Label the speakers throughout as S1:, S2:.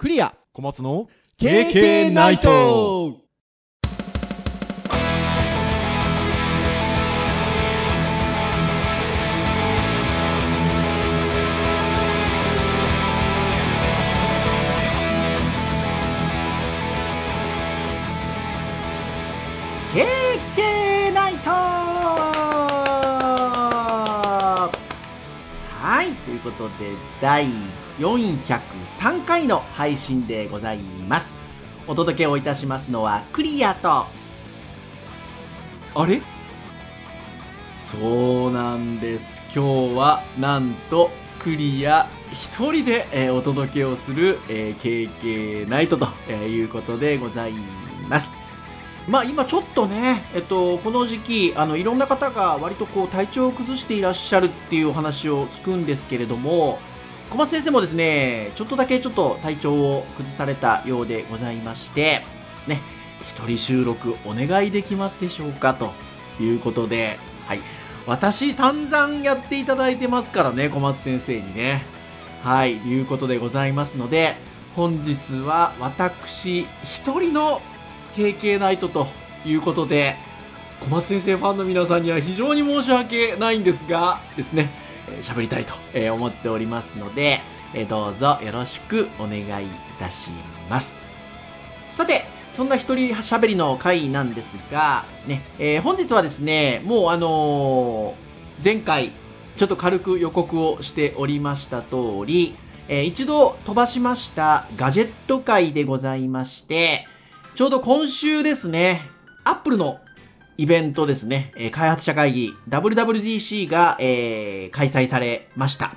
S1: クリア。
S2: 小松の
S1: KK ナイト。
S3: ナイト。はい。ということで第403回の配信でございます。お届けをいたしますのはクリアと。
S2: あれ？そうなんです。今日はなんとクリア一人で、えーお届けをする、えー KK ナイトとえーいうことでございます。
S3: まあ今ちょっとね、えっと、この時期、あの、いろんな方が割とこう体調を崩していらっしゃるっていうお話を聞くんですけれども、小松先生もですね、ちょっとだけちょっと体調を崩されたようでございまして、ですね、一人収録お願いできますでしょうかということで、はい。私散々やっていただいてますからね、小松先生にね。はい、ということでございますので、本日は私一人の KK ナイトということで、小松先生ファンの皆さんには非常に申し訳ないんですが、ですね、喋りたいとえ思っておりますので、えどうぞよろしくお願いいたします。さて、そんな一人喋りの回なんですが、ですね、えー本日はですね、もうあのー前回、ちょっと軽く予告をしておりました通り、えー一度飛ばしましたガジェット会でございまして、ちょうど今週ですね、アップルのイベントですね、え開発者会議 WWDC が、えー開催されました。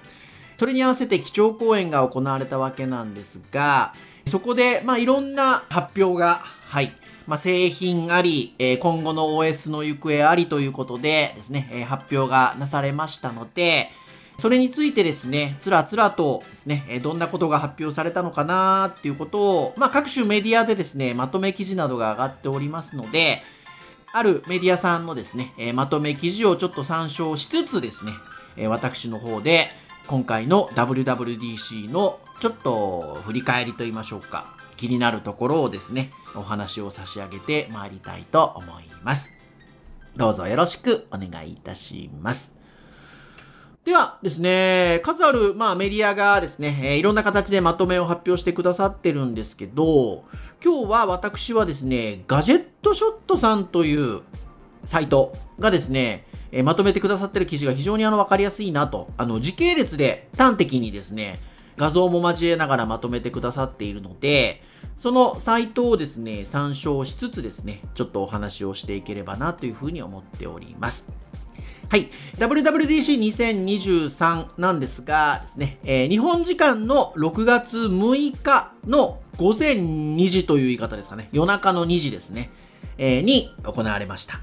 S3: それに合わせて基調講演が行われたわけなんですが、そこで、まあ、いろんな発表が、はい、まあ、製品あり、え今後の OS の行方ありということでですね、え発表がなされましたので、それについてですね、つらつらとですね、えどんなことが発表されたのかなっていうことを、まあ、各種メディアでですね、まとめ記事などが上がっておりますので、あるメディアさんのですね、えーまとめ記事をちょっと参照しつつですね、えー私の方で今回の WWDC のちょっと振り返りと言いましょうか、気になるところをですね、お話を差し上げてまいりたいと思います。どうぞよろしくお願いいたします。ではですね、数ある、まあ、メディアがですね、えーいろんな形でまとめを発表してくださってるんですけど、今日は私はですね、ガジェットショットさんというサイトがですね、えーまとめてくださってる記事が非常にあの分かりやすいなと、あの時系列で端的にですね、画像も交えながらまとめてくださっているので、そのサイトをですね、参照しつつですね、ちょっとお話をしていければなというふうに思っております。はい。WWDC2023 なんですがですね、えー日本時間の6月6日の午前2時という言い方ですかね。夜中の2時ですね。えーに行われました。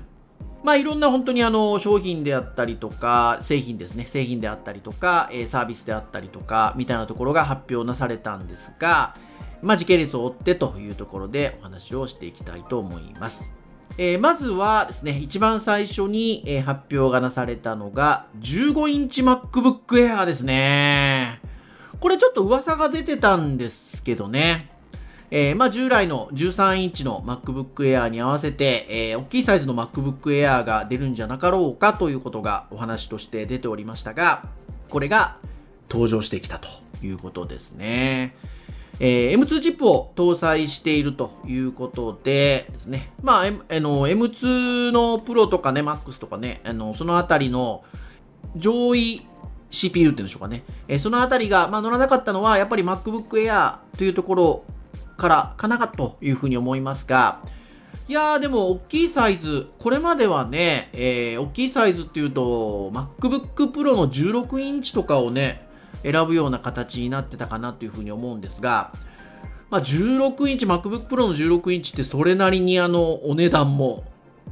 S3: まあいろんな本当にあの商品であったりとか、製品ですね。製品であったりとか、えサービスであったりとか、みたいなところが発表なされたんですが、まあ時系列を追ってというところでお話をしていきたいと思います。えーまずはですね、一番最初に、えー発表がなされたのが、15インチ MacBook Air ですね。これちょっと噂が出てたんですけどね。えーまあ従来の13インチの MacBook Air に合わせて、えー大きいサイズの MacBook Air が出るんじゃなかろうかということがお話として出ておりましたが、これが登場してきたということですね。えー M2 チップを搭載しているということでですね。まあ、M- あの M2 のプロとかね、MAX とかね、あのそのあたりの上位 CPU っていうんでしょうかね。えーそのあたりが、まあ、乗らなかったのは、やっぱり MacBook Air というところからかなかというふうに思いますが、いやーでも大きいサイズ、これまではね、えー大きいサイズっていうと、MacBook Pro の16インチとかをね、選ぶような形になってたかなというふうに思うんですが、まあ、16インチ、MacBook Pro の16インチってそれなりにあの、お値段も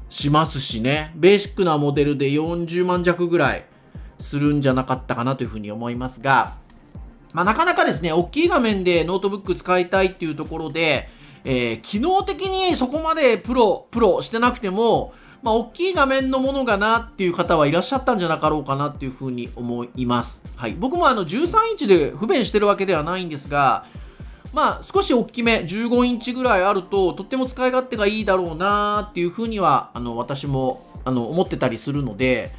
S3: しますしね、ベーシックなモデルで40万弱ぐらいするんじゃなかったかなというふうに思いますが、まあ、なかなかですね、大きい画面でノートブック使いたいっていうところで、えー機能的にそこまでプロ、プロしてなくても、まあ、大きい画面のものがなっていう方はいらっしゃったんじゃなかろうかなっていうふうに思います。はい。僕もあの13インチで不便してるわけではないんですが、まあ少し大きめ15インチぐらいあるととっても使い勝手がいいだろうなっていうふうにはあの私もあの思ってたりするので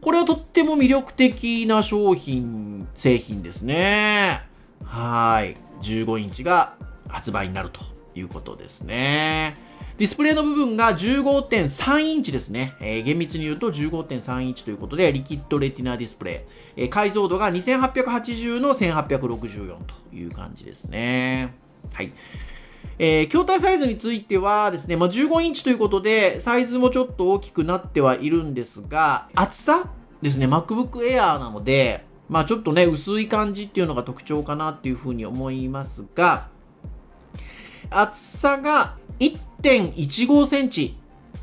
S3: これはとっても魅力的な商品製品ですねはい15インチが発売になるということですねディスプレイの部分が15.3インチですね。えー、厳密に言うと15.3インチということで、リキッドレティナディスプレイ。えー、解像度が2880の1864という感じですね。はい。えー、筐体サイズについてはですね、まあ、15インチということで、サイズもちょっと大きくなってはいるんですが、厚さですね、MacBook Air なので、まあちょっとね、薄い感じっていうのが特徴かなっていうふうに思いますが、厚さが1.15センチ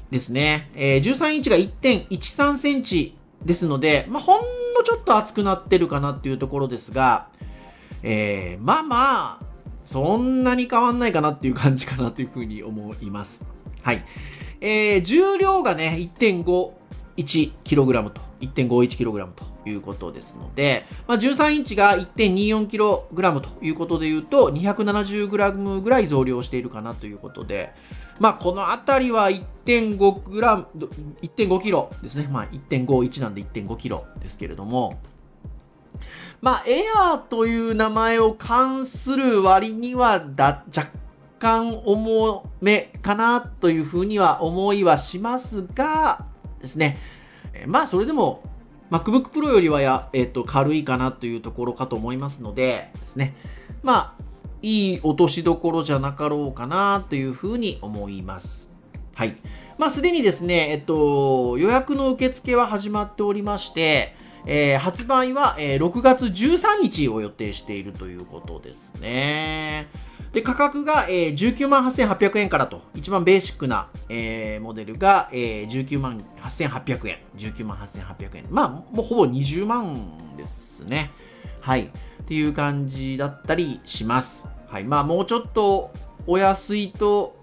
S3: ですね。えー、13インチが1.13センチですので、まあ、ほんのちょっと厚くなってるかなっていうところですが、えー、まあまあ、そんなに変わんないかなっていう感じかなというふうに思います。はい。えー、重量がね、1.5 1kg と 1.51kg ということですので、まあ、13インチが 1.24kg ということでいうと 270g ぐらい増量しているかなということで、まあ、このあたりは 1.5g、1.5kg ですね。まあ、1.51なんで 1.5kg ですけれども、まあ、エアーという名前を冠する割にはだ若干重めかなというふうには思いはしますがですね、えまあそれでも MacBook Pro よりはや、えっ、ー、と軽いかなというところかと思いますのでですね、まあいい落としどころじゃなかろうかなというふうに思います。はい。まあすでにですね、えっと、予約の受付は始まっておりまして、えー、発売は、えー、6月13日を予定しているということですね。で、価格が、えー、19万8800円からと、一番ベーシックな、えー、モデルが、えー、19万8800円。19万8800円。まあ、もうほぼ20万ですね。はい。っていう感じだったりします。はい。まあ、もうちょっとお安いと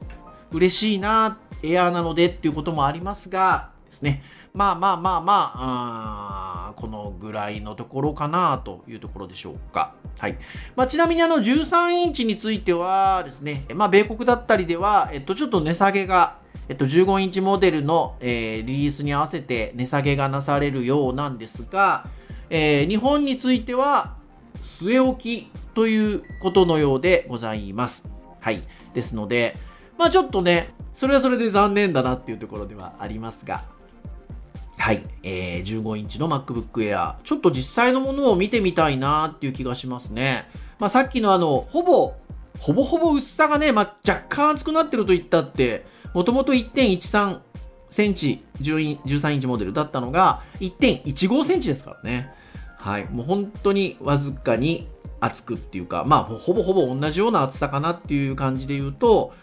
S3: 嬉しいな、エアーなのでっていうこともありますが、ですね。まあまあまあまあ、あこのぐらいのところかなというところでしょうか。はい。まあ、ちなみにあの13インチについてはですね、まあ、米国だったりでは、えっと、ちょっと値下げが、えっと、15インチモデルの、えー、リリースに合わせて値下げがなされるようなんですが、えー、日本については、据え置きということのようでございます。はい。ですので、まあちょっとね、それはそれで残念だなっていうところではありますが、はい。えー、15インチの MacBook Air。ちょっと実際のものを見てみたいなっていう気がしますね。まあ、さっきのあの、ほぼ、ほぼほぼ薄さがね、まあ、若干厚くなってると言ったって、もともと1.13センチ13インチモデルだったのが1.15センチですからね。はい。もう本当にわずかに厚くっていうか、まあ、ほぼほぼ同じような厚さかなっていう感じで言うと、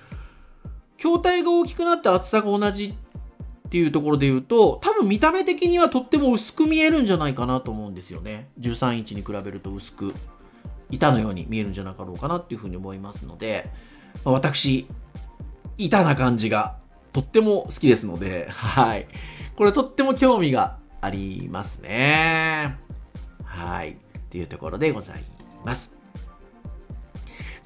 S3: 筐体が大きくなって厚さが同じっていうところで言うと、多分見た目的にはとっても薄く見えるんじゃないかなと思うんですよね。13インチに比べると薄く、板のように見えるんじゃなかろうかなっていうふうに思いますので、まあ、私、板な感じがとっても好きですので、はい。これとっても興味がありますね。はい。っていうところでございます。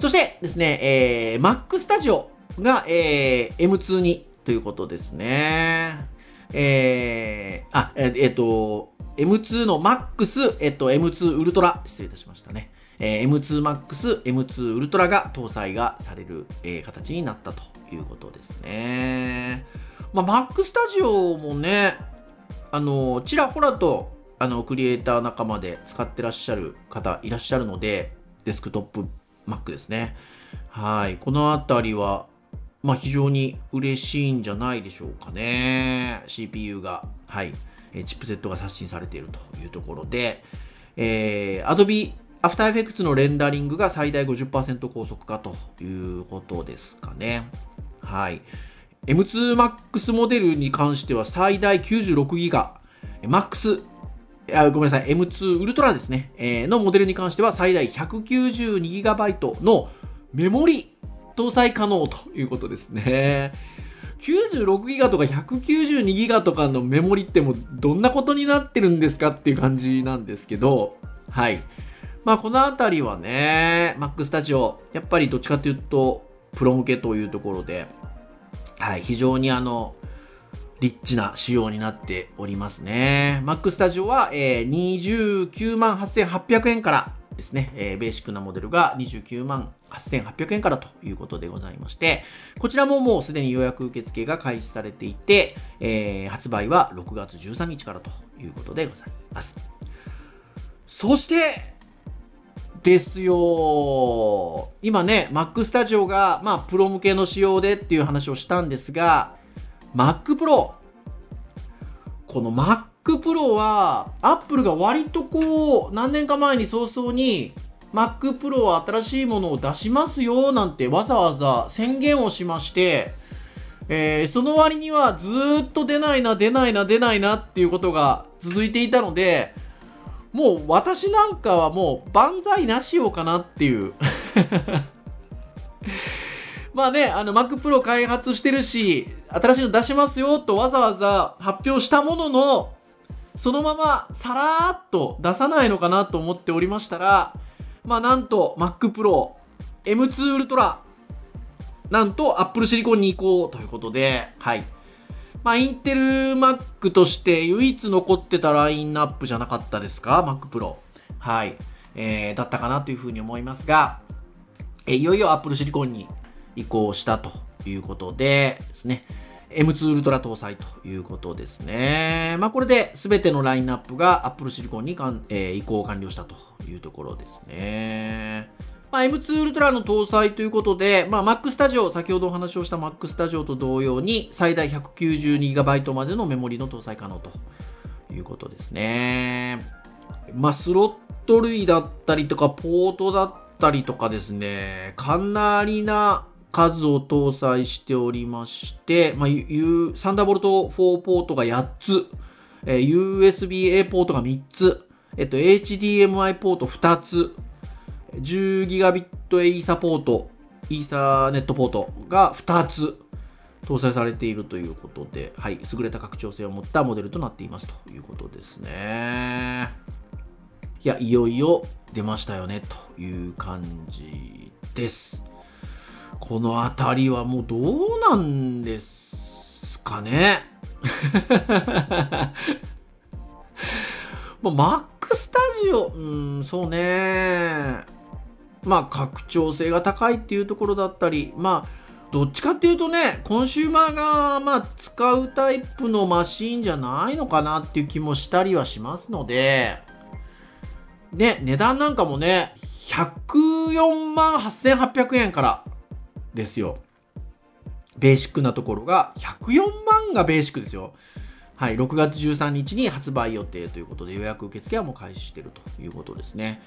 S3: そしてですね、えー、Mac Studio が、えー、M2 にということですね。えー、あ、えっ、えっと、M2 の MAX、えっと、M2 ウルトラ、失礼いたしましたね。えー、M2 MAX、M2 ウルトラが搭載がされる、えー、形になったということですね。まあ、Mac スタジオもね、あの、ちらほらと、あの、クリエイター仲間で使ってらっしゃる方いらっしゃるので、デスクトップ Mac ですね。はい。このあたりは、まあ、非常に嬉しいんじゃないでしょうかね。CPU が、はい、チップセットが刷新されているというところで、えー、Adobe After Effects のレンダリングが最大50%高速化ということですかね。はい。M2Max モデルに関しては最大 96GB、Max あごめんなさい、M2 ウルトラですね、えー、のモデルに関しては最大 192GB のメモリ搭載可能ということですね。96ギガとか192ギガとかのメモリってもどんなことになってるんですかっていう感じなんですけど、はい。まあこのあたりはね、Mac Studio、やっぱりどっちかというと、プロ向けというところで、はい、非常にあの、リッチな仕様になっておりますね。Mac Studio は、えー、29万8800円からですね、えー、ベーシックなモデルが29万8800円からということでございまして、こちらももうすでに予約受付が開始されていて、えー、発売は6月13日からということでございます。そして、ですよ。今ね、Mac Studio が、まあ、プロ向けの仕様でっていう話をしたんですが、Mac Pro。この Mac Pro は、Apple が割とこう、何年か前に早々に、Mac Pro は新しいものを出しますよ、なんてわざわざ宣言をしまして、えー、その割にはずっと出ないな、出ないな、出ないなっていうことが続いていたので、もう私なんかはもう万歳なしようかなっていう。まあね、あの Mac Pro 開発してるし、新しいの出しますよとわざわざ発表したものの、そのままさらーっと出さないのかなと思っておりましたら、まあなんと Mac Pro M2 Ultra、なんと Apple Silicon に移行ということで、はい。まあ、インテル Mac として唯一残ってたラインナップじゃなかったですか ?Mac Pro。はい。えー、だったかなというふうに思いますが、え、いよいよ Apple Silicon に移行したということでですね。M2 Ultra 搭載ということですね。まあ、これで全てのラインナップが Apple Silicon にかん、えー、移行完了したというところですね。まあ、M2 Ultra の搭載ということで、まあ、Mac Studio、先ほどお話をした Mac Studio と同様に、最大 192GB までのメモリの搭載可能ということですね。まあ、スロット類だったりとか、ポートだったりとかですね、かなりな数を搭載しておりまして、まあ、サンダーボルト4ポートが8つ、えー、USB-A ポートが3つ、えっと、HDMI ポート2つ、10ギガビット A サポート、イーサネットポートが2つ搭載されているということで、はい、優れた拡張性を持ったモデルとなっていますということですね。いや、いよいよ出ましたよねという感じです。このあたりはもうどうなんですかね。まあ、Mac スタジオ、うん、そうね。まあ、拡張性が高いっていうところだったり、まあ、どっちかっていうとね、コンシューマーが、まあ、使うタイプのマシンじゃないのかなっていう気もしたりはしますので、ね、値段なんかもね、104万8800円からですよ。ベーシックなところが、104万がベーシックですよ。はい、6月13日に発売予定ということで予約受付はもう開始しているということですね。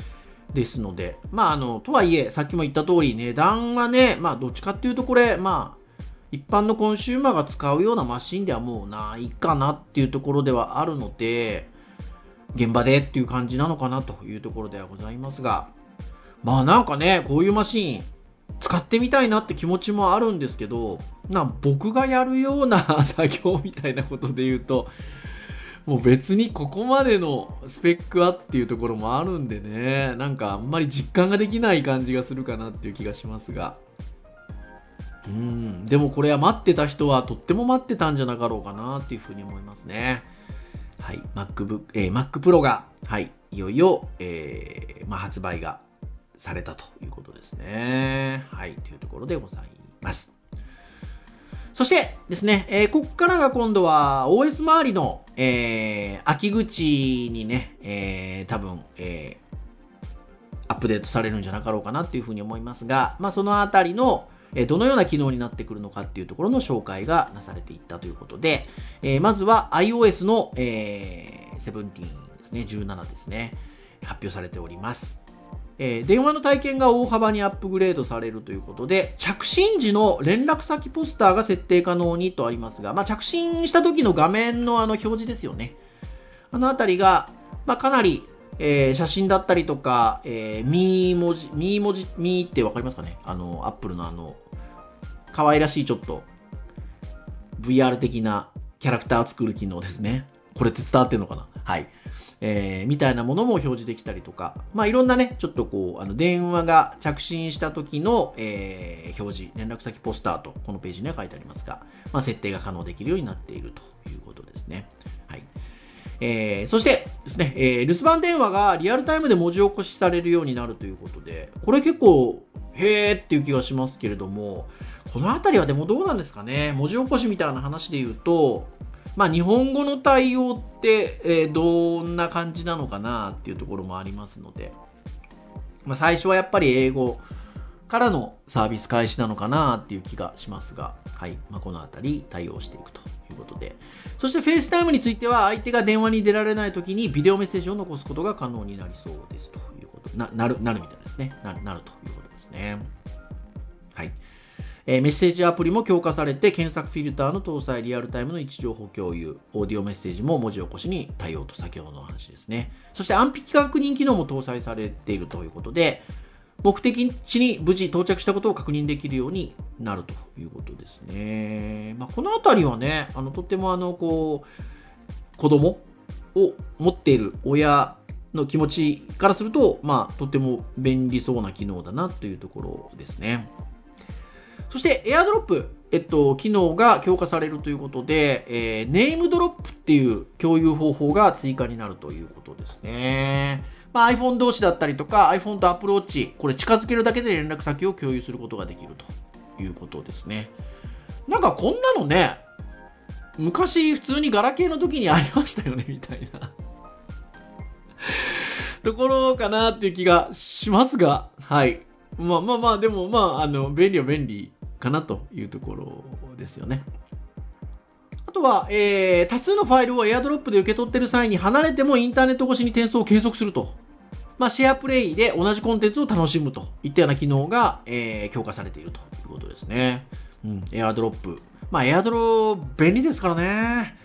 S3: ですので、まあ、あの、とはいえ、さっきも言った通り、値段はね、まあ、どっちかっていうと、これ、まあ、一般のコンシューマーが使うようなマシンではもうないかなっていうところではあるので、現場でっていう感じなのかなというところではございますが、まあなんかね、こういうマシン、使ってみたいなって気持ちもあるんですけど、な僕がやるような 作業みたいなことで言うと、もう別にここまでのスペックはっていうところもあるんでね、なんかあんまり実感ができない感じがするかなっていう気がしますが。うん、でもこれは待ってた人はとっても待ってたんじゃなかろうかなっていうふうに思いますね。はい、MacBook、えー、Mac Pro が、はい、いよいよ、えー、まあ、発売がされたということですね。はい、というところでございます。そしてですね、えー、ここからが今度は OS 周りの、えー、秋口にね、えー、多分、え、アップデートされるんじゃなかろうかなっていうふうに思いますが、まあ、そのあたりの、えどのような機能になってくるのかっていうところの紹介がなされていったということで、え、まずは iOS の、えー、17ですね、17ですね、発表されております。えー、電話の体験が大幅にアップグレードされるということで、着信時の連絡先ポスターが設定可能にとありますが、まあ、着信した時の画面のあの表示ですよね。あのあたりが、まあ、かなり、えー、写真だったりとか、えー、ミー文字、ミー文字、ミーってわかりますかね？あの、アップルのあの、可愛らしいちょっと、VR 的なキャラクター作る機能ですね。これって伝わってんのかな？はい。えー、みたいなものも表示できたりとか、まあ、いろんなね、ちょっとこう、あの、電話が着信した時の、えー、表示、連絡先ポスターと、このページには書いてありますが、まあ、設定が可能できるようになっているということですね。はい。えー、そしてですね、えー、留守番電話がリアルタイムで文字起こしされるようになるということで、これ結構、へーっていう気がしますけれども、このあたりはでもどうなんですかね、文字起こしみたいな話で言うと、まあ、日本語の対応って、えー、どんな感じなのかなっていうところもありますので、まあ、最初はやっぱり英語からのサービス開始なのかなっていう気がしますが、はい。まあ、この辺り対応していくということで、そして FaceTime については相手が電話に出られないときにビデオメッセージを残すことが可能になりそうですということ。ななるなるみたいですね。なる。なるということですね。えー、メッセージアプリも強化されて検索フィルターの搭載リアルタイムの位置情報共有オーディオメッセージも文字起こしに対応と先ほどの話ですねそして安否確認機能も搭載されているということで目的地に無事到着したことを確認できるようになるということですね。まあ、このあたりはね、あのとってもあのこう子供を持っている親の気持ちからすると、まあ、とっても便利そうな機能だなというところですね。そして、エアドロップ、えっと、機能が強化されるということで、えー、ネームドロップっていう共有方法が追加になるということですね。まあ、iPhone 同士だったりとか、iPhone と Apple Watch、これ近づけるだけで連絡先を共有することができるということですね。なんかこんなのね、昔普通にガラケーの時にありましたよね、みたいな ところかなっていう気がしますが、はい。まあまあまあ、でもまあ、あの、便利は便利かなというところですよね。あとは、えー、多数のファイルを AirDrop で受け取ってる際に離れてもインターネット越しに転送を継続すると。まあ、シェアプレイで同じコンテンツを楽しむといったような機能が、えー、強化されているということですね。うん、AirDrop。まあ、AirDrop 便利ですからね。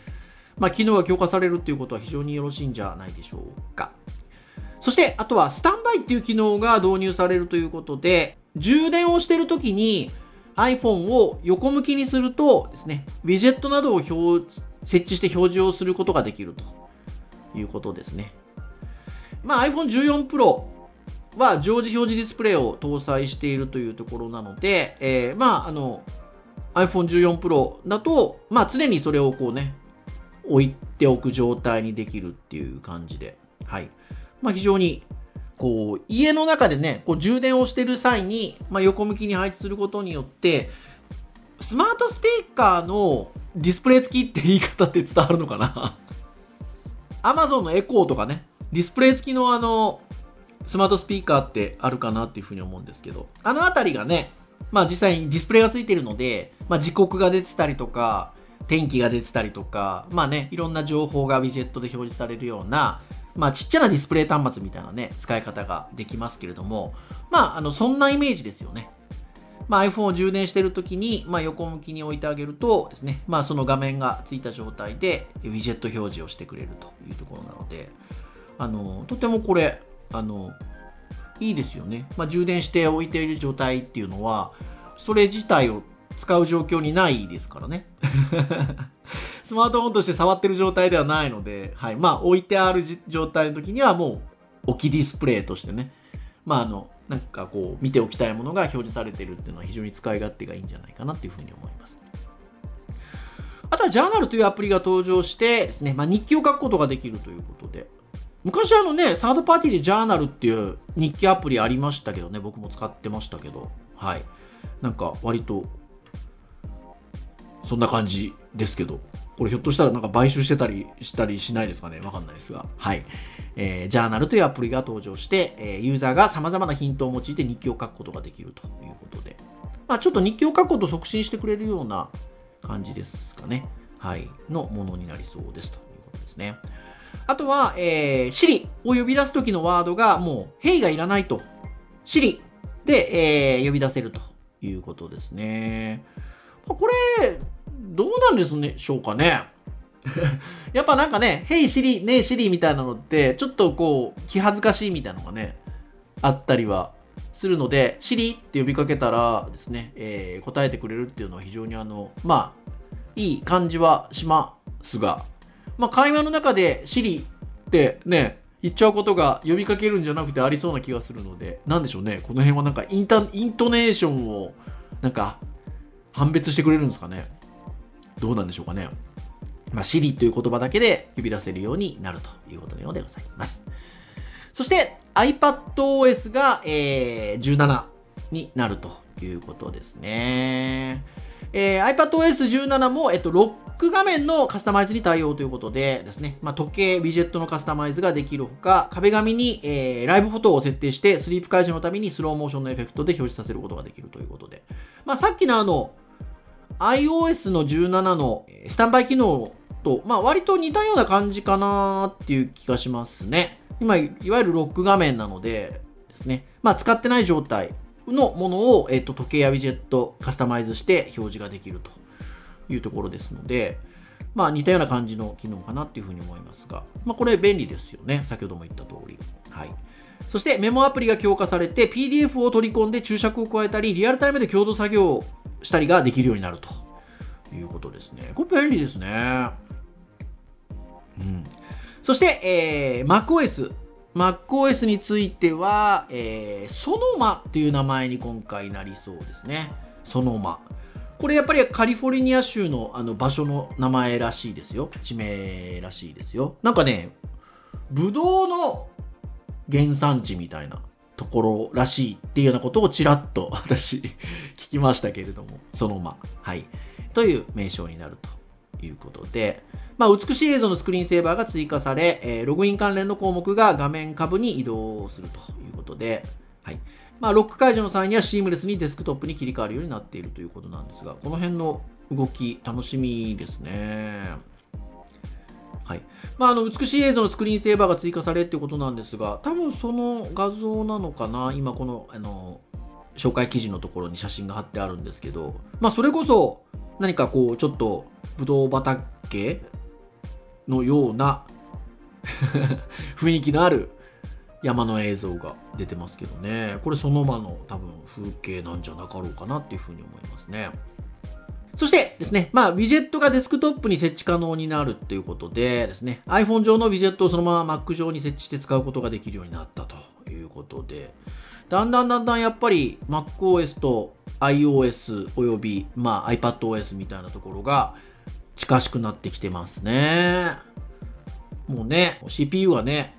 S3: まあ、機能が強化されるっていうことは非常によろしいんじゃないでしょうか。そして、あとは、スタンバイっていう機能が導入されるということで、充電をしてるときに、iPhone を横向きにするとですね、ウィジェットなどを表設置して表示をすることができるということですね。まあ、iPhone14 Pro は常時表示ディスプレイを搭載しているというところなので、えー、まあ、あの、iPhone14 Pro だと、まあ、常にそれをこうね、置いておく状態にできるっていう感じで、はい。まあ、非常にこう、家の中でね、こう充電をしてる際に、まあ、横向きに配置することによって、スマートスピーカーのディスプレイ付きって言い方って伝わるのかな ?Amazon のエコーとかね、ディスプレイ付きのあの、スマートスピーカーってあるかなっていうふうに思うんですけど、あのあたりがね、まあ実際にディスプレイが付いてるので、まあ時刻が出てたりとか、天気が出てたりとか、まあね、いろんな情報がウィジェットで表示されるような、まあ、ちっちゃなディスプレイ端末みたいなね、使い方ができますけれども、まあ、あの、そんなイメージですよね。まあ、iPhone を充電してるときに、まあ、横向きに置いてあげるとですね、まあ、その画面がついた状態で、ウィジェット表示をしてくれるというところなので、あの、とてもこれ、あの、いいですよね。まあ、充電して置いている状態っていうのは、それ自体を使う状況にないですからね。スマートフォンとして触ってる状態ではないので、はい。まあ、置いてある状態の時にはもう、置きディスプレイとしてね、まあ、あの、なんかこう、見ておきたいものが表示されてるっていうのは非常に使い勝手がいいんじゃないかなっていうふうに思います。あとは、ジャーナルというアプリが登場してですね、まあ、日記を書くことができるということで、昔あのね、サードパーティーでジャーナルっていう日記アプリありましたけどね、僕も使ってましたけど、はい。なんか割と、そんな感じですけど、これひょっとしたらなんか買収してたりしたりしないですかねわかんないですが。はい。えー、ジャーナルというアプリが登場して、えー、ユーザーが様々なヒントを用いて日記を書くことができるということで。まあちょっと日記を書くことを促進してくれるような感じですかね。はい。のものになりそうですということですね。あとは、えー、Siri を呼び出すときのワードがもう、Hey がいらないと。Siri で、えー、呼び出せるということですね。これ、どうなんですでしょうかね やっぱなんかね、ヘイシリ、ねえシリみたいなのって、ちょっとこう、気恥ずかしいみたいなのがね、あったりはするので、シリって呼びかけたらですね、えー、答えてくれるっていうのは非常にあの、まあ、いい感じはしますが、まあ、会話の中でシリってね、言っちゃうことが呼びかけるんじゃなくてありそうな気がするので、なんでしょうね。この辺はなんかインタ、イントネーションを、なんか、判別してくれるんですかね。どうなんでしょうかね。まあ、シリという言葉だけで呼び出せるようになるということのようでございます。そして iPadOS が、えー、17になるということですね。えー、iPadOS17 も、えっと、ロック画面のカスタマイズに対応ということでですね、まあ、時計、ウィジェットのカスタマイズができるほか、壁紙に、えー、ライブフォトを設定して、スリープ解除のためにスローモーションのエフェクトで表示させることができるということで、まあ、さっきのあの、iOS の17のスタンバイ機能と、まあ、割と似たような感じかなっていう気がしますね。今、いわゆるロック画面なのでですね、まあ、使ってない状態のものを、えっと、時計やウィジェットカスタマイズして表示ができるというところですので、まあ似たような感じの機能かなっていうふうに思いますが、まあこれ便利ですよね。先ほども言った通り。はい。そしてメモアプリが強化されて PDF を取り込んで注釈を加えたり、リアルタイムで共同作業したりができるようになるということですね。これ便利ですね。うん。そして、えー、MacOS。MacOS については、えー、ソノマっていう名前に今回なりそうですね。ソノマ。これやっぱりカリフォルニア州のあの場所の名前らしいですよ。地名らしいですよ。なんかね、ブドウの原産地みたいなところらしいっていうようなことをちらっと 私聞きましたけれども、そのまはい。という名称になるということで、まあ、美しい映像のスクリーンセーバーが追加され、えー、ログイン関連の項目が画面下部に移動するということで、はい。まあ、ロック解除の際にはシームレスにデスクトップに切り替わるようになっているということなんですが、この辺の動き、楽しみですね。はい。まあ、あの、美しい映像のスクリーンセーバーが追加されっていうことなんですが、多分その画像なのかな？今この、あの、紹介記事のところに写真が貼ってあるんですけど、まあ、それこそ、何かこう、ちょっと、ぶどう畑のような雰囲気のある山の映像が出てますけどね。これその場の多分風景なんじゃなかろうかなっていうふうに思いますね。そしてですね、まあ、ウィジェットがデスクトップに設置可能になるっていうことでですね、iPhone 上のウィジェットをそのまま Mac 上に設置して使うことができるようになったということで、だんだんだんだんやっぱり MacOS と iOS および、まあ、iPadOS みたいなところが近しくなってきてますね。もうね、CPU がね、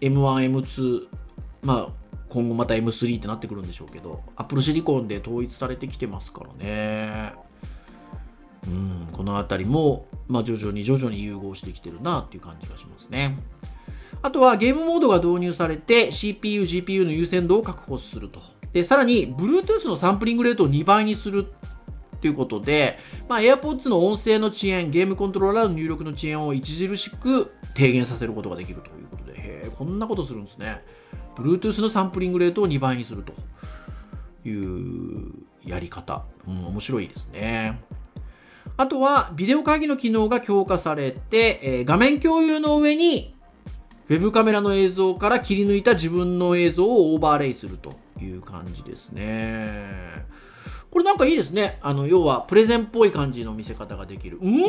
S3: M1、M2、まあ、今後また M3 ってなってくるんでしょうけど、Apple シリコンで統一されてきてますからね。うん、このあたりも、まあ、徐々に徐々に融合してきてるなっていう感じがしますね。あとはゲームモードが導入されて CPU、GPU の優先度を確保すると。で、さらに Bluetooth のサンプリングレートを2倍にするということで、まあ、AirPods の音声の遅延、ゲームコントローラーの入力の遅延を著しく低減させることができるということで、へえ、こんなことするんですね。Bluetooth のサンプリングレートを2倍にするというやり方。うん、面白いですね。あとは、ビデオ会議の機能が強化されて、えー、画面共有の上に、ウェブカメラの映像から切り抜いた自分の映像をオーバーレイするという感じですね。これなんかいいですね。あの、要は、プレゼンっぽい感じの見せ方ができる。ん？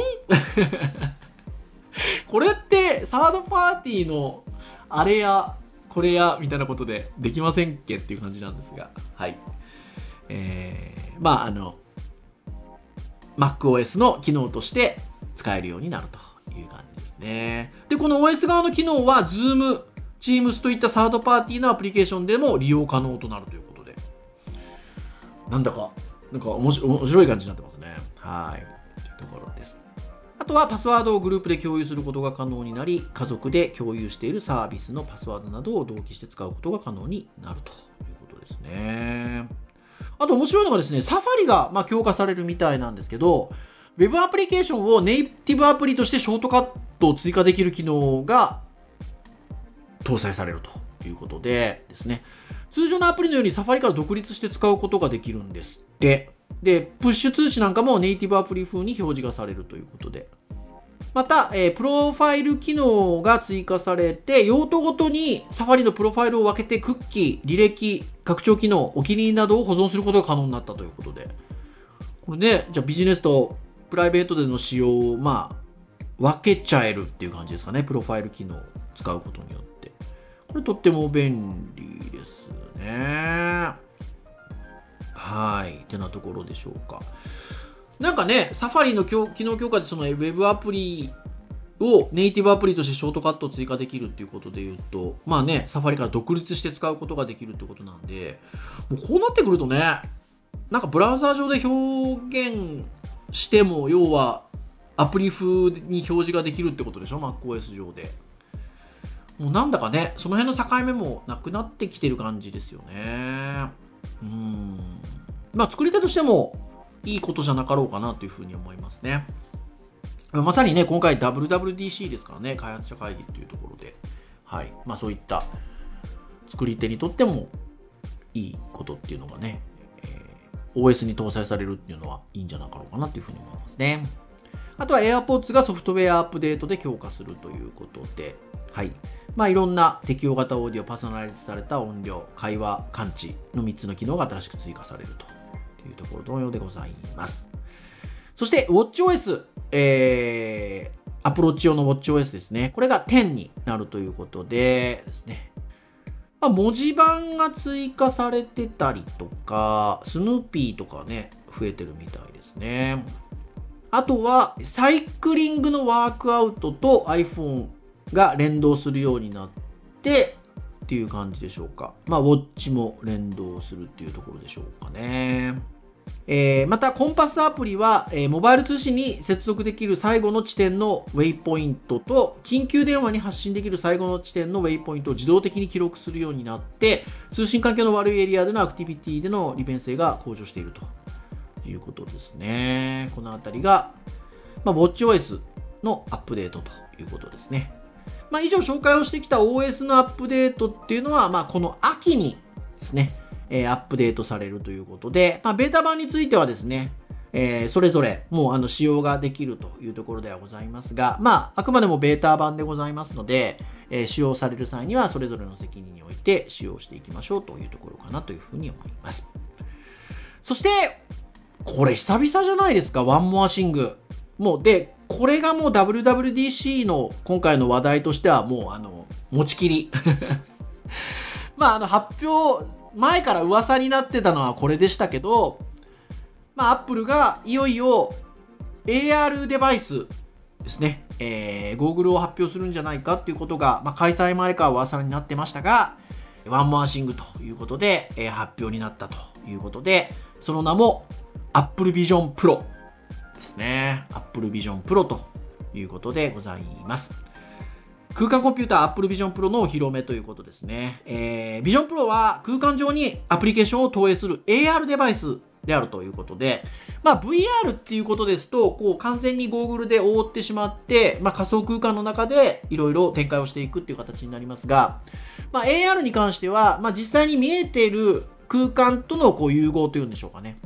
S3: これって、サードパーティーの、あれや、これや、みたいなことでできませんっけ？っていう感じなんですが。はい。えー、まあ、あの、MacOS の機能として使えるようになるという感じですね。で、この OS 側の機能は Zoom、Teams といったサードパーティーのアプリケーションでも利用可能となるということで。なんだか、なんか面白い感じになってますね。はい。というところです。あとはパスワードをグループで共有することが可能になり、家族で共有しているサービスのパスワードなどを同期して使うことが可能になるということですね。あと面白いのがですね、サファリがま強化されるみたいなんですけど、Web アプリケーションをネイティブアプリとしてショートカットを追加できる機能が搭載されるということでですね、通常のアプリのようにサファリから独立して使うことができるんですって。で、プッシュ通知なんかもネイティブアプリ風に表示がされるということで。また、えー、プロファイル機能が追加されて、用途ごとにサファリのプロファイルを分けてクッキー、履歴、拡張機能、お気に入りなどを保存することが可能になったということで。これね、じゃあビジネスとプライベートでの使用を、まあ、分けちゃえるっていう感じですかね、プロファイル機能を。使うことによって。これとっても便利ですね。はい。ってなところでしょうか。なんかね、サファリの機能強化でそのウェブアプリをネイティブアプリとしてショートカットを追加できるっていうことで言うと、まあね、サファリから独立して使うことができるってことなんで、もうこうなってくるとね、なんかブラウザー上で表現しても、要はアプリ風に表示ができるってことでしょ ?MacOS 上で。もうなんだかね、その辺の境目もなくなってきてる感じですよね。うん。まあ作り手としてもいいことじゃなかろうかなというふうに思いますね。まさにね、今回 WWDC ですからね、開発者会議っていうところで、はい。まあそういった作り手にとってもいいことっていうのがね、えー、OS に搭載されるっていうのはいいんじゃなかろうかなというふうに思いますね。あとは AirPods がソフトウェアアップデートで強化するということで、はい。まあ、いろんな適用型オーディオ、パーソナライズされた音量、会話、感知の3つの機能が新しく追加されるとというところ同様でございます。そして、WatchOS、えー、アプローチ用の WatchOS ですね。これが10になるということでですね。まあ、文字盤が追加されてたりとか、スヌーピーとかね、増えてるみたいですね。あとは、サイクリングのワークアウトと iPhone が連動するようになって、っていう感じでしょうか。まあ、ウォッチも連動するっていうところでしょうかね。えー、また、コンパスアプリは、えー、モバイル通信に接続できる最後の地点のウェイポイントと、緊急電話に発信できる最後の地点のウェイポイントを自動的に記録するようになって、通信環境の悪いエリアでのアクティビティでの利便性が向上しているということですね。このあたりが、まあ、WatchOS のアップデートということですね。まあ、以上紹介をしてきた OS のアップデートっていうのは、まあ、この秋にですね、えー、アップデートされるということで、まあ、ベータ版についてはですね、えー、それぞれもうあの使用ができるというところではございますが、まあ、あくまでもベータ版でございますので、えー、使用される際にはそれぞれの責任において使用していきましょうというところかなというふうに思います。そして、これ久々じゃないですか、ワンモアシング。もう、で、これがもう WWDC の今回の話題としてはもうあの、持ちきり。まああの発表前から噂になってたのはこれでしたけど、まあアップルがいよいよ AR デバイスですね、えー、ゴーグルを発表するんじゃないかっていうことが、まあ開催前から噂になってましたが、ワンモアシングということで、えー、発表になったということで、その名も Apple Vision Pro ですね。Apple Vision Pro ということでございます。空間コンピューター Apple Vision Pro のお披露目ということですね。えー、Vision Pro は空間上にアプリケーションを投影する AR デバイスであるということで、まあ VR っていうことですと、こう完全にゴーグルで覆ってしまって、まあ仮想空間の中でいろいろ展開をしていくっていう形になりますが、まあ AR に関しては、まあ実際に見えている空間とのこう融合というんでしょうかね。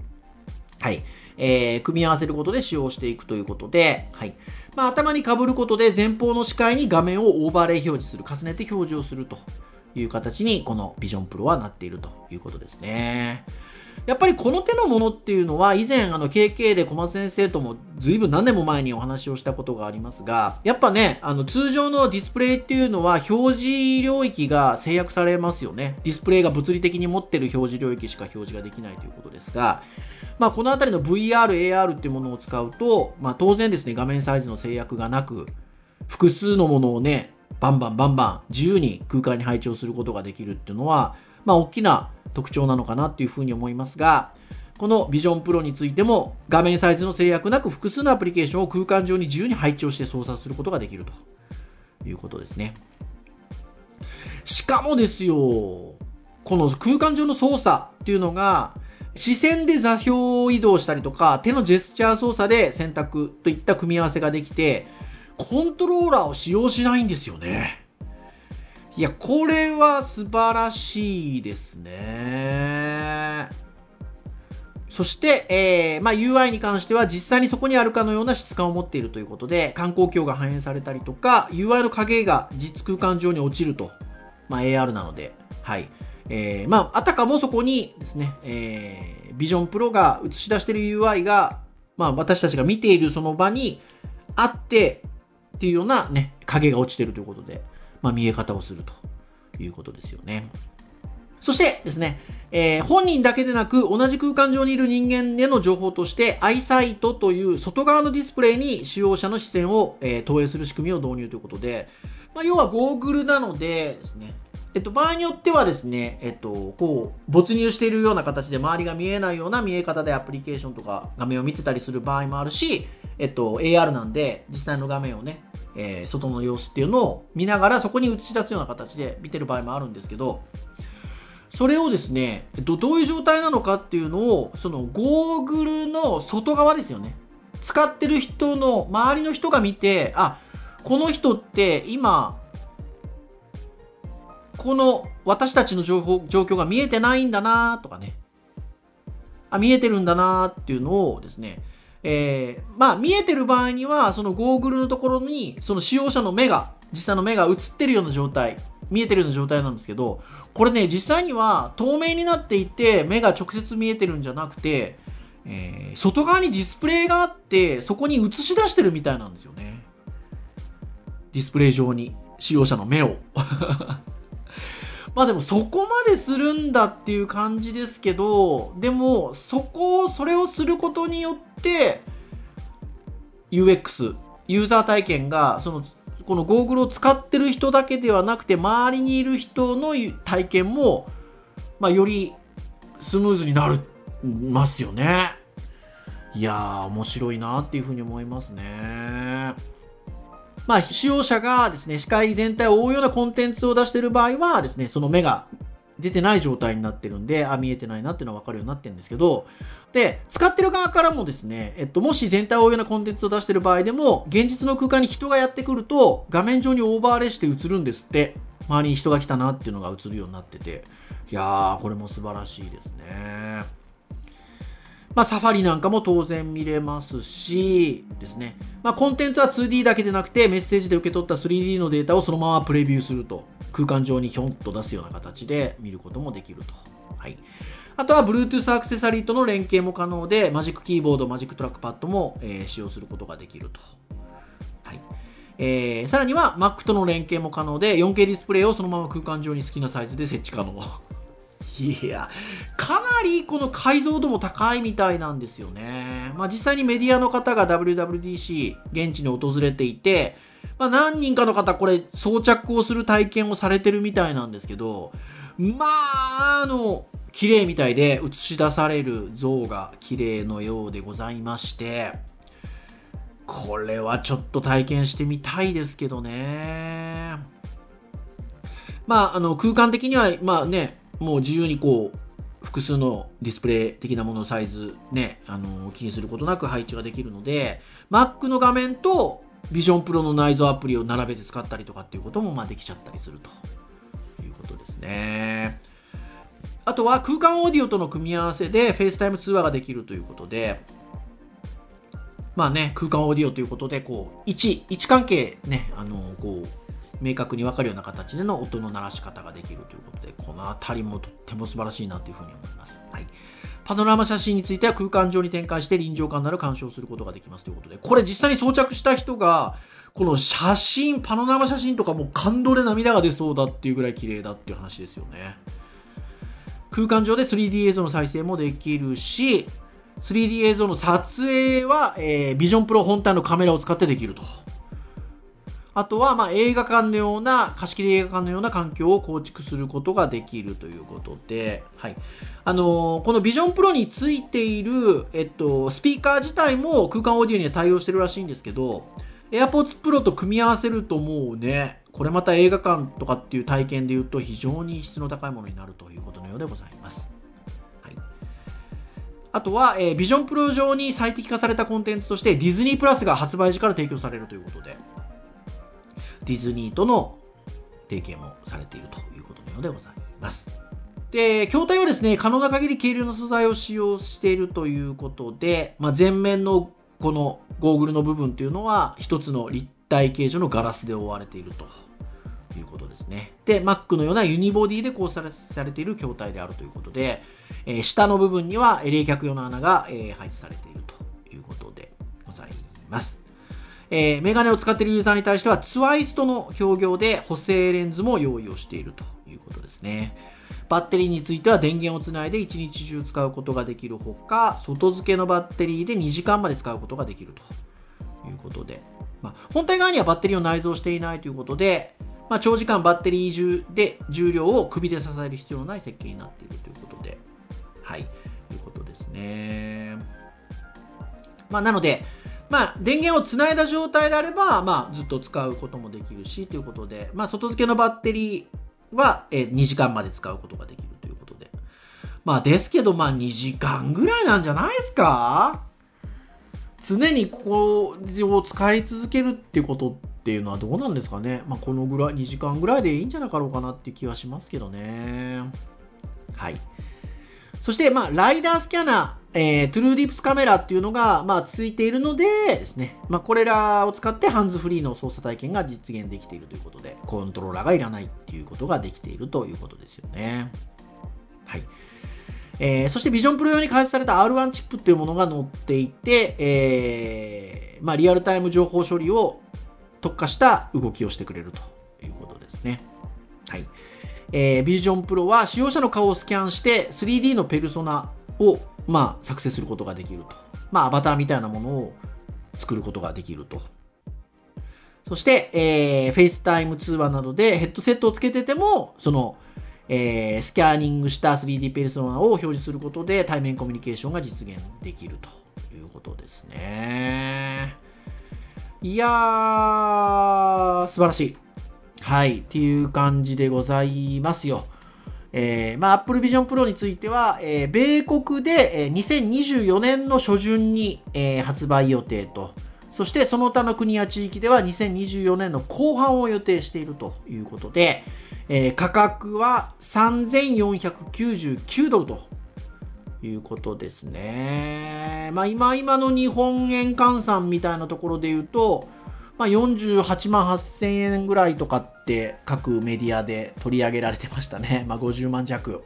S3: はい。えー、組み合わせることで使用していくということで、はい。まあ、頭に被ることで前方の視界に画面をオーバーレイ表示する、重ねて表示をするという形に、この Vision Pro はなっているということですね。やっぱりこの手のものっていうのは、以前、あの、KK で小松先生とも随分何年も前にお話をしたことがありますが、やっぱね、あの、通常のディスプレイっていうのは、表示領域が制約されますよね。ディスプレイが物理的に持ってる表示領域しか表示ができないということですが、まあ、このあたりの VR、AR っていうものを使うと、まあ、当然ですね、画面サイズの制約がなく、複数のものをね、バンバンバンバン自由に空間に配置をすることができるっていうのは、まあ、大きな特徴なのかなっていうふうに思いますが、この Vision Pro についても画面サイズの制約なく複数のアプリケーションを空間上に自由に配置をして操作することができるということですね。しかもですよ、この空間上の操作っていうのが視線で座標移動したりとか、手のジェスチャー操作で選択といった組み合わせができて、コントローラーを使用しないんですよね。いや、これは素晴らしいですね。そして、えー、まあ、UI に関しては実際にそこにあるかのような質感を持っているということで、観光鏡が反映されたりとか、UI の影が実空間上に落ちると。まあ、AR なので、はい。えー、まあ、あたかもそこにですね、えー、ビジョンプロが映し出している UI が、まあ、私たちが見ているその場にあって、っていうようなね、影が落ちてるということで、まあ、見え方をするということですよね。そしてですね、えー、本人だけでなく同じ空間上にいる人間への情報としてアイサイトという外側のディスプレイに使用者の視線を、えー、投影する仕組みを導入ということで、まあ、要はゴーグルなのでですね、えっと、場合によってはですね、えっと、こう、没入しているような形で周りが見えないような見え方でアプリケーションとか画面を見てたりする場合もあるし、えっと、AR なんで実際の画面をね、えー、外の様子っていうのを見ながらそこに映し出すような形で見てる場合もあるんですけど、それをですね、えっと、どういう状態なのかっていうのを、そのゴーグルの外側ですよね。使ってる人の、周りの人が見て、あ、この人って今、この私たちの情報状況が見えてないんだなとかね。あ、見えてるんだなっていうのをですね、えー、まあ見えてる場合には、そのゴーグルのところに、その使用者の目が、実際の目が映ってるような状態、見えてるような状態なんですけど、これね、実際には透明になっていて、目が直接見えてるんじゃなくて、えー、外側にディスプレイがあって、そこに映し出してるみたいなんですよね。ディスプレイ上に、使用者の目を。まあでもそこまでするんだっていう感じですけど、でもそこを、それをすることによって、UX、ユーザー体験が、その、このゴーグルを使ってる人だけではなくて、周りにいる人の体験も、まあよりスムーズになる、ますよね。いやー、面白いなっていうふうに思いますね。まあ、使用者がですね、視界全体を覆うようなコンテンツを出している場合はですね、その目が出てない状態になってるんで、あ、見えてないなっていうのは分かるようになってるんですけど、で、使ってる側からもですね、えっと、もし全体を覆うようなコンテンツを出してる場合でも、現実の空間に人がやってくると、画面上にオーバーレイして映るんですって、周りに人が来たなっていうのが映るようになってて、いやー、これも素晴らしいですね。まあ、サファリなんかも当然見れますし、ですね。まあ、コンテンツは 2D だけでなくて、メッセージで受け取った 3D のデータをそのままプレビューすると、空間上にひょんと出すような形で見ることもできると。はい。あとは Bluetooth アクセサリーとの連携も可能で、 Magic Keyboard、Magic Trackpad も、えー、使用することができると。はい。えー、さらには Mac との連携も可能で、4K ディスプレイをそのまま空間上に好きなサイズで設置可能。いや、かなりこの解像度も高いみたいなんですよね。まあ実際にメディアの方が WWDC 現地に訪れていて、まあ何人かの方これ装着をする体験をされてるみたいなんですけど、まあ、あの、綺麗みたいで映し出される像が綺麗のようでございまして、これはちょっと体験してみたいですけどね。まあ、あの、空間的には、まあね、もう自由にこう、複数のディスプレイ的なもののサイズね、あの気にすることなく配置ができるので、Mac の画面と Vision Pro の内蔵アプリを並べて使ったりとかっていうこともまあできちゃったりするということですね。あとは空間オーディオとの組み合わせで FaceTime 通話ができるということで、まあね、空間オーディオということで、こう、位置、位置関係ね、あの、こう、明確に分かるような形での音の鳴らし方ができるということで、この辺りもとっても素晴らしいなというふうに思います。はい。パノラマ写真については空間上に展開して臨場感のある鑑賞することができますということで、これ実際に装着した人が、この写真、パノラマ写真とかも感動で涙が出そうだっていうぐらい綺麗だっていう話ですよね。空間上で 3D 映像の再生もできるし、3D 映像の撮影は、えー、ビジョンプロ本体のカメラを使ってできると。あとは、ま、映画館のような、貸し切り映画館のような環境を構築することができるということで、はい。あのー、このビジョンプロについている、えっと、スピーカー自体も空間オーディオには対応してるらしいんですけど、AirPods Pro と組み合わせるともうね、これまた映画館とかっていう体験で言うと非常に質の高いものになるということのようでございます。はい。あとは、えー、ビジョンプロ上に最適化されたコンテンツとしてディズニープラスが発売時から提供されるということで、ディズニーとの提携もされているということのようでございます。で、筐体はですね、可能な限り軽量の素材を使用しているということで、まあ、前面のこのゴーグルの部分というのは一つの立体形状のガラスで覆われているということですね。で、Mac のようなユニボディで構成されている筐体であるということで、えー、下の部分には冷却用の穴が、えー、配置されているということでございます。えーメガネを使っているユーザーに対しては、ツワイストの表業で補正レンズも用意をしているということですね。バッテリーについては電源をつないで1日中使うことができるほか、外付けのバッテリーで2時間まで使うことができるということで、まあ、本体側にはバッテリーを内蔵していないということで、まあ、長時間バッテリー重で重量を首で支える必要のない設計になっているということで、はい、ということですね。まあ、なので、まあ、電源をつないだ状態であれば、まあ、ずっと使うこともできるし、ということで、まあ、外付けのバッテリーは、え2時間まで使うことができるということで。まあ、ですけど、まあ、2時間ぐらいなんじゃないですか？常にここを使い続けるってことっていうのはどうなんですかね？まあ、このぐらい、2時間ぐらいでいいんじゃなかろうかなっていう気はしますけどね。はい。そして、まあ、ライダースキャナー、えー、トゥルーディープスカメラっていうのが、まあ、ついているのでですね、まあ、これらを使ってハンズフリーの操作体験が実現できているということで、コントローラーがいらないっていうことができているということですよね。はい。えーそしてビジョンプロ用に開発された R1 チップというものが載っていて、えーまあ、リアルタイム情報処理を特化した動きをしてくれるということですね。はい。えー、ビジョンプロは使用者の顔をスキャンして 3D のペルソナを、まあ、作成することができると。まあ、アバターみたいなものを作ることができると。そして、えー、FaceTime 通話などでヘッドセットをつけてても、その、えースキャーニングした 3D ペルソナを表示することで対面コミュニケーションが実現できるということですね。いやー、素晴らしい。はい、っていう感じでございますよ。えーまあ、Apple Vision Pro については、えー米国で、えー2024年の初旬に、えー発売予定と、そしてその他の国や地域では2024年の後半を予定しているということで、えー価格は3499ドルということですね。まあ今今の日本円換算みたいなところで言うと、まあ、48万8000円ぐらいとかって各メディアで取り上げられてましたね。まあ50万弱。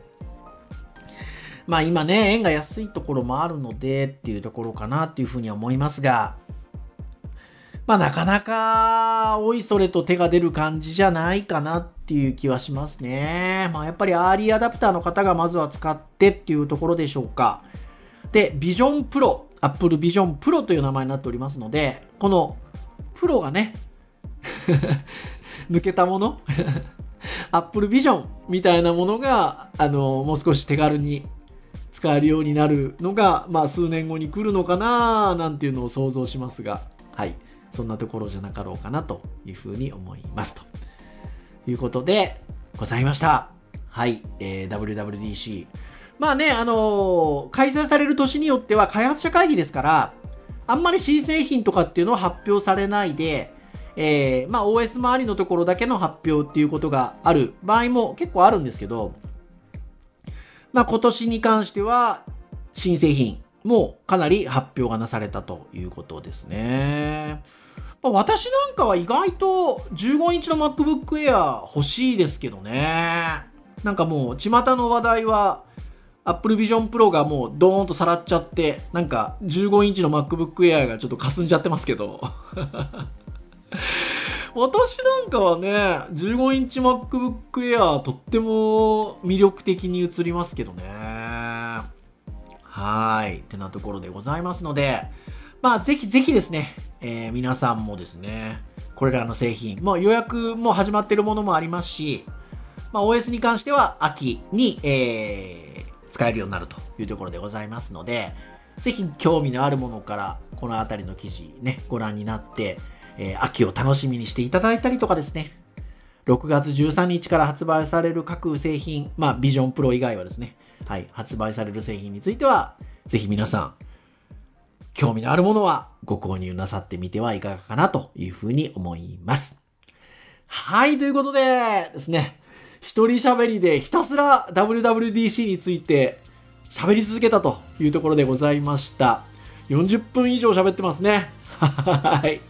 S3: まあ今ね、円が安いところもあるのでっていうところかなっていうふうには思いますが、まあなかなか、おいそれと手が出る感じじゃないかなっていう気はしますね。まあやっぱりアーリーアダプターの方がまずは使ってっていうところでしょうか。で、ビジョンプロ、Apple Vision Pro という名前になっておりますので、このプロがね、抜けたもの Apple Vision みたいなものが、あの、もう少し手軽に使えるようになるのが、まあ数年後に来るのかななんていうのを想像しますが、はい。そんなところじゃなかろうかなというふうに思います。ということでございました。はい。えー WWDC。まあね、あのー開催される年によっては開発者会議ですから、あんまり新製品とかっていうのは発表されないで、えーまあ OS 周りのところだけの発表っていうことがある場合も結構あるんですけど、まあ今年に関しては新製品もかなり発表がなされたということですね。ま私なんかは意外と15インチの MacBook Air 欲しいですけどね。なんかもう巷の話題は Apple Vision Pro がもうドーンとさらっちゃって、なんか15インチの MacBook Air がちょっと霞んじゃってますけど。私なんかはね、15インチ MacBook Air とっても魅力的に映りますけどね。はい。ってなところでございますので、まあぜひぜひですね、えー皆さんもですね、これらの製品、もう予約も始まってるものもありますし、まあ OS に関しては秋に、えー使えるようになるというところでございますので、ぜひ興味のあるものからこのあたりの記事ね、ご覧になって、えー秋を楽しみにしていただいたりとかですね、6月13日から発売される各製品、まあビジョンプロ以外はですね、はい、発売される製品については、ぜひ皆さん、興味のあるものはご購入なさってみてはいかがかなというふうに思います。はい、ということでですね、一人喋りでひたすら WWDC について喋り続けたというところでございました。40分以上喋ってますね。はい。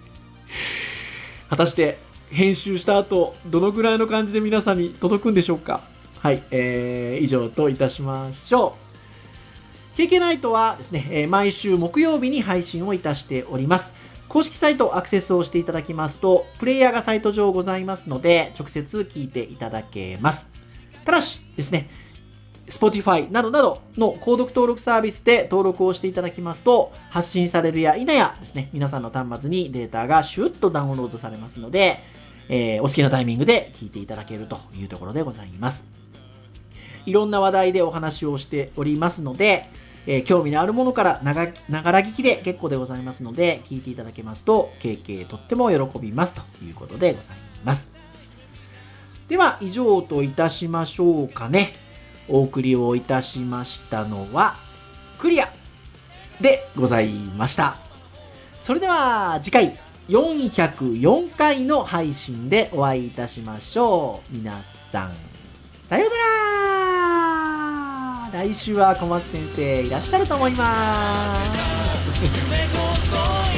S3: 果たして編集した後、どのぐらいの感じで皆さんに届くんでしょうかはい、えー、以上といたしましょう。KK ナイトはですね、え毎週木曜日に配信をいたしております。公式サイトアクセスをしていただきますと、プレイヤーがサイト上ございますので、直接聞いていただけます。ただしですね、Spotify などなどの購読登録サービスで登録をしていただきますと、発信されるや否やですね、皆さんの端末にデータがシュッとダウンロードされますので、えー、お好きなタイミングで聞いていただけるというところでございます。いろんな話題でお話をしておりますので、えー、興味のあるものからながら聞きで結構でございますので、聞いていただけますと、経験とっても喜びますということでございます。では、以上といたしましょうかね。お送りをいたしましたのは、クリアでございました。それでは、次回、404回の配信でお会いいたしましょう。皆さん、さようなら来週は小松先生いらっしゃると思います。